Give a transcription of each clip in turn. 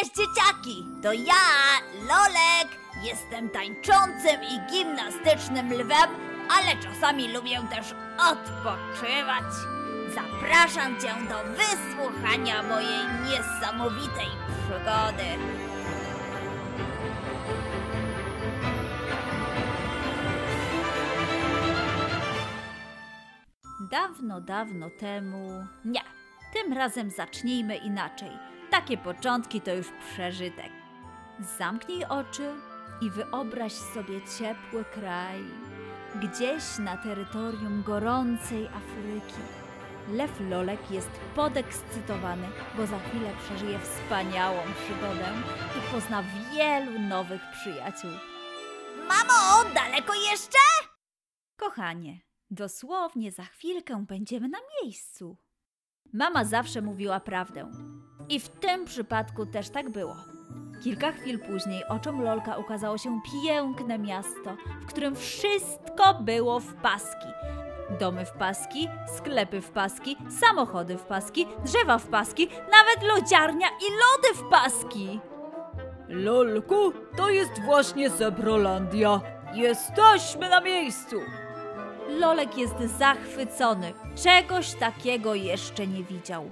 Cześć dzieciaki! To ja, Lolek! Jestem tańczącym i gimnastycznym lwem, ale czasami lubię też odpoczywać. Zapraszam Cię do wysłuchania mojej niesamowitej przygody. Dawno, dawno temu. Nie, tym razem zacznijmy inaczej. Takie początki to już przeżytek. Zamknij oczy i wyobraź sobie ciepły kraj, gdzieś na terytorium gorącej Afryki. Lew Lolek jest podekscytowany, bo za chwilę przeżyje wspaniałą przygodę i pozna wielu nowych przyjaciół. Mamo, daleko jeszcze? Kochanie, dosłownie za chwilkę będziemy na miejscu. Mama zawsze mówiła prawdę. I w tym przypadku też tak było. Kilka chwil później oczom Lolka ukazało się piękne miasto, w którym wszystko było w paski. Domy w paski, sklepy w paski, samochody w paski, drzewa w paski, nawet lodziarnia i lody w paski. Lolku, to jest właśnie Zebrolandia. Jesteśmy na miejscu. Lolek jest zachwycony. Czegoś takiego jeszcze nie widział.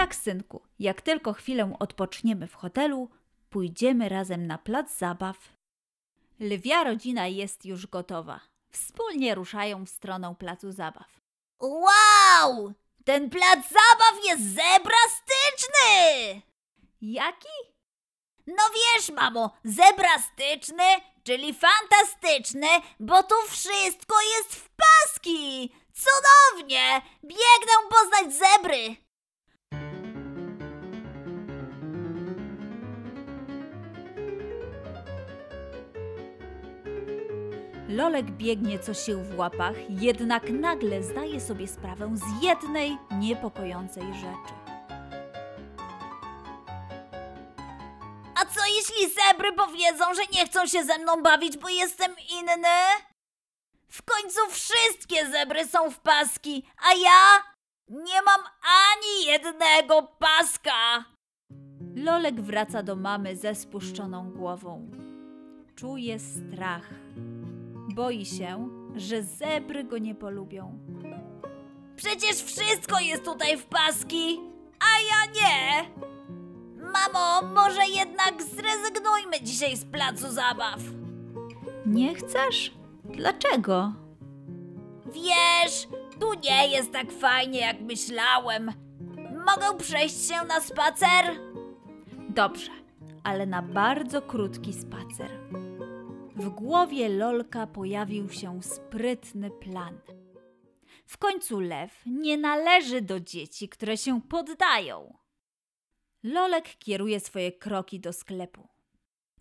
Tak, synku, jak tylko chwilę odpoczniemy w hotelu, pójdziemy razem na plac zabaw. Lwia rodzina jest już gotowa. Wspólnie ruszają w stronę placu zabaw. Wow! Ten plac zabaw jest zebrastyczny! Jaki? No wiesz, mamo, zebrastyczny, czyli fantastyczny, bo tu wszystko jest w paski! Cudownie! Biegnę poznać zebry! Lolek biegnie co sił w łapach, jednak nagle zdaje sobie sprawę z jednej niepokojącej rzeczy. A co jeśli zebry powiedzą, że nie chcą się ze mną bawić, bo jestem inny? W końcu wszystkie zebry są w paski, a ja nie mam ani jednego paska. Lolek wraca do mamy ze spuszczoną głową. Czuje strach. Boi się, że zebry go nie polubią. Przecież wszystko jest tutaj w paski, a ja nie. Mamo, może jednak zrezygnujmy dzisiaj z placu zabaw. Nie chcesz? Dlaczego? Wiesz, tu nie jest tak fajnie, jak myślałem. Mogę przejść się na spacer? Dobrze, ale na bardzo krótki spacer. W głowie Lolka pojawił się sprytny plan. W końcu lew nie należy do dzieci, które się poddają. Lolek kieruje swoje kroki do sklepu.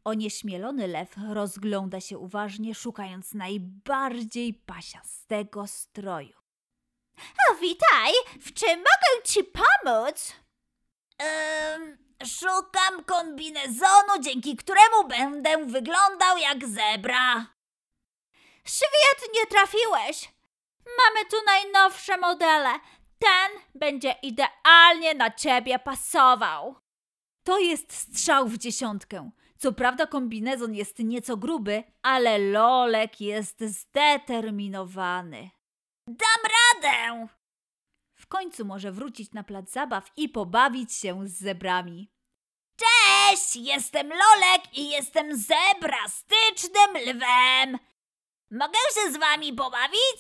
Onieśmielony lew rozgląda się uważnie, szukając najbardziej pasiastego stroju. O, witaj! W czym mogę ci pomóc? Um, szukam kombinezonu, dzięki któremu będę wyglądał jak zebra. Świetnie trafiłeś! Mamy tu najnowsze modele. Ten będzie idealnie na ciebie pasował. To jest strzał w dziesiątkę. Co prawda kombinezon jest nieco gruby, ale Lolek jest zdeterminowany. Dam radę! Końcu może wrócić na plac zabaw i pobawić się z zebrami. Cześć! Jestem Lolek i jestem zebrastycznym lwem. Mogę się z wami pobawić?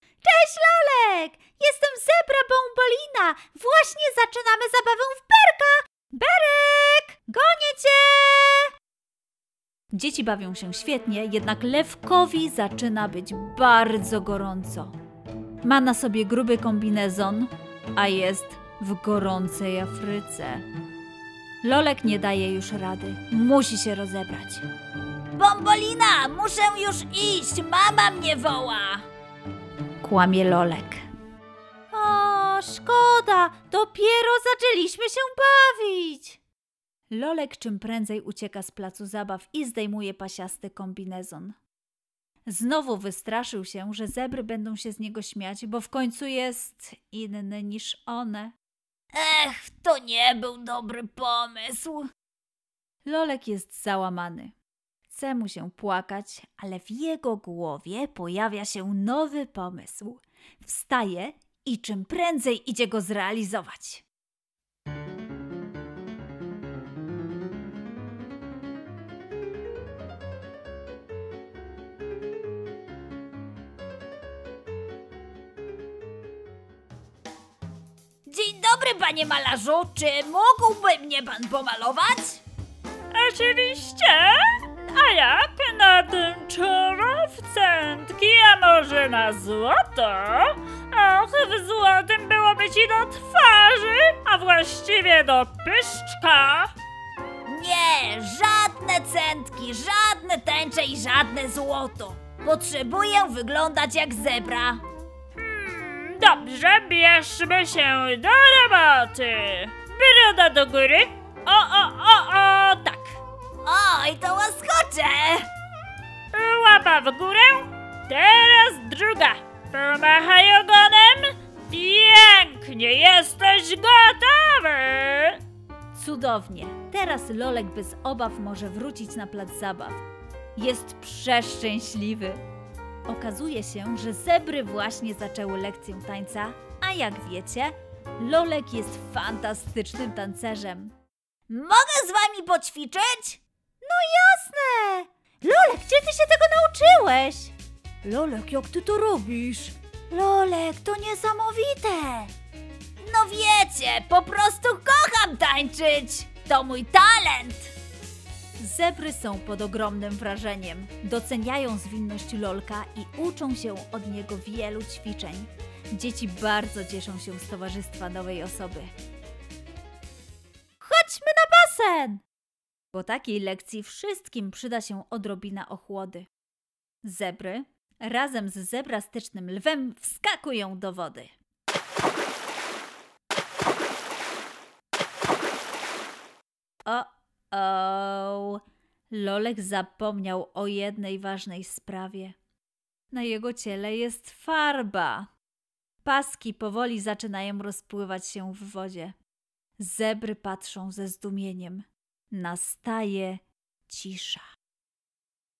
Cześć Lolek! Jestem zebra Bombolina. Właśnie zaczynamy zabawę w berka. Berek! Gonię cię! Dzieci bawią się świetnie, jednak lewkowi zaczyna być bardzo gorąco. Ma na sobie gruby kombinezon, a jest w gorącej Afryce. Lolek nie daje już rady. Musi się rozebrać. Bombolina, muszę już iść. Mama mnie woła. Kłamie Lolek. O, szkoda. Dopiero zaczęliśmy się bawić. Lolek czym prędzej ucieka z placu zabaw i zdejmuje pasiasty kombinezon. Znowu wystraszył się, że zebry będą się z niego śmiać, bo w końcu jest inny niż one. Ech, to nie był dobry pomysł. Lolek jest załamany. Chce mu się płakać, ale w jego głowie pojawia się nowy pomysł. Wstaje i czym prędzej idzie go zrealizować. Dzień dobry, panie malarzu. Czy mógłby mnie pan pomalować? Oczywiście! A jak na tęczowo w centki, a może na złoto? Och, w złotym byłoby ci do twarzy, a właściwie do pyszczka. Nie, żadne centki, żadne tęcze i żadne złoto. Potrzebuję wyglądać jak zebra. Dobrze, bierzmy się do roboty. Broda do góry. O, o, o, o, tak. Oj, to łaskocze! Łapa w górę. Teraz druga. Pomachaj ogonem. Pięknie, jesteś gotowy. Cudownie. Teraz Lolek bez obaw może wrócić na plac zabaw. Jest przeszczęśliwy. Okazuje się, że zebry właśnie zaczęły lekcję tańca, a jak wiecie, Lolek jest fantastycznym tancerzem. Mogę z wami poćwiczyć? No jasne! Lolek, gdzie ty się tego nauczyłeś? Lolek, jak ty to robisz? Lolek, to niesamowite! No wiecie, po prostu kocham tańczyć! To mój talent! Zebry są pod ogromnym wrażeniem. Doceniają zwinność Lolka i uczą się od niego wielu ćwiczeń. Dzieci bardzo cieszą się z towarzystwa nowej osoby. Chodźmy na basen! Po takiej lekcji wszystkim przyda się odrobina ochłody. Zebry razem z zebrastycznym lwem wskakują do wody. O, o. Lolek zapomniał o jednej ważnej sprawie. Na jego ciele jest farba. Paski powoli zaczynają rozpływać się w wodzie. Zebry patrzą ze zdumieniem. Nastaje cisza.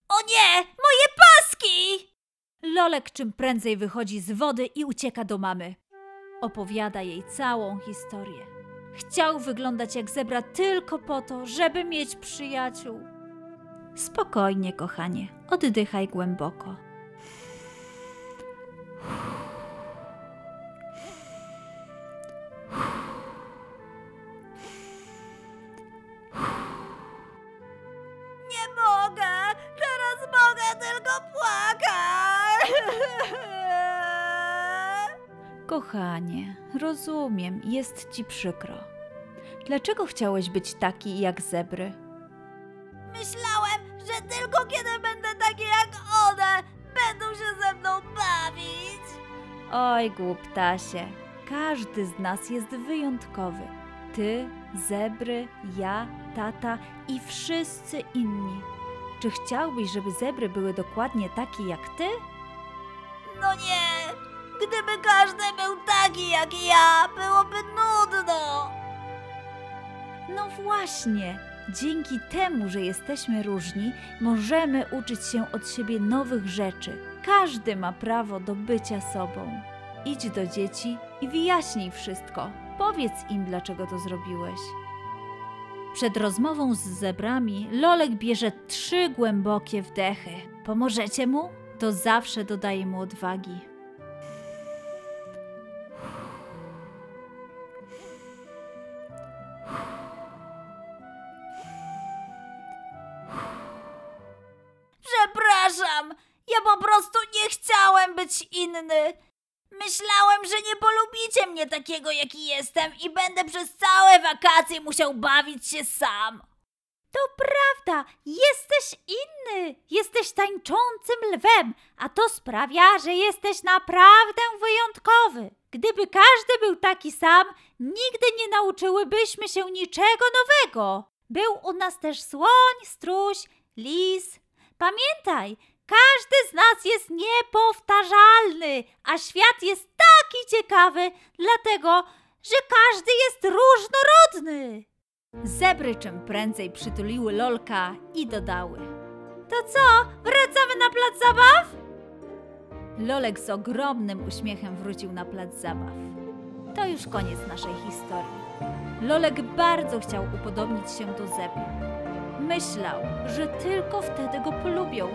O nie! Moje paski! Lolek czym prędzej wychodzi z wody i ucieka do mamy. Opowiada jej całą historię. Chciał wyglądać jak zebra tylko po to, żeby mieć przyjaciół. Spokojnie, kochanie, oddychaj głęboko. Nie mogę! Teraz mogę tylko płakać! Kochanie, rozumiem, jest ci przykro. Dlaczego chciałeś być taki jak zebry? Myślałem, że tylko kiedy będę taki jak one, będą się ze mną bawić. Oj, głuptasie, każdy z nas jest wyjątkowy. Ty, zebry, ja, tata i wszyscy inni. Czy chciałbyś, żeby zebry były dokładnie takie jak ty? No nie! Gdyby każdy był taki jak ja, byłoby nudno. No właśnie, dzięki temu, że jesteśmy różni, możemy uczyć się od siebie nowych rzeczy. Każdy ma prawo do bycia sobą. Idź do dzieci i wyjaśnij wszystko. Powiedz im, dlaczego to zrobiłeś. Przed rozmową z zebrami Lolek bierze trzy głębokie wdechy. Pomożecie mu? To zawsze dodaje mu odwagi. Ja po prostu nie chciałem być inny. Myślałem, że nie polubicie mnie takiego, jaki jestem i będę przez całe wakacje musiał bawić się sam. To prawda, jesteś inny. Jesteś tańczącym lwem, a to sprawia, że jesteś naprawdę wyjątkowy. Gdyby każdy był taki sam, nigdy nie nauczyłybyśmy się niczego nowego. Był u nas też słoń, struś, lis. Pamiętaj, Każdy z nas jest niepowtarzalny, a świat jest taki ciekawy, dlatego, że każdy jest różnorodny. Zebry czym prędzej przytuliły Lolka i dodały. To co, wracamy na plac zabaw? Lolek z ogromnym uśmiechem wrócił na plac zabaw. To już koniec naszej historii. Lolek bardzo chciał upodobnić się do zebry. Myślał, że tylko wtedy go polubią,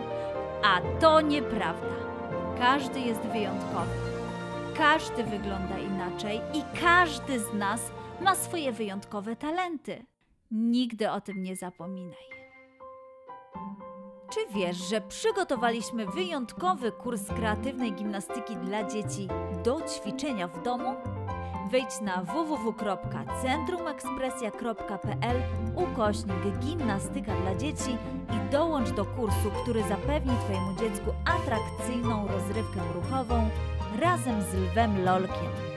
a to nieprawda. Każdy jest wyjątkowy. Każdy wygląda inaczej i każdy z nas ma swoje wyjątkowe talenty. Nigdy o tym nie zapominaj. Czy wiesz, że przygotowaliśmy wyjątkowy kurs kreatywnej gimnastyki dla dzieci do ćwiczenia w domu? Wejdź na www.centrumekspresja.pl ukośnik gimnastyka dla dzieci i dołącz do kursu, który zapewni Twojemu dziecku atrakcyjną rozrywkę ruchową razem z Lwem Lolkiem.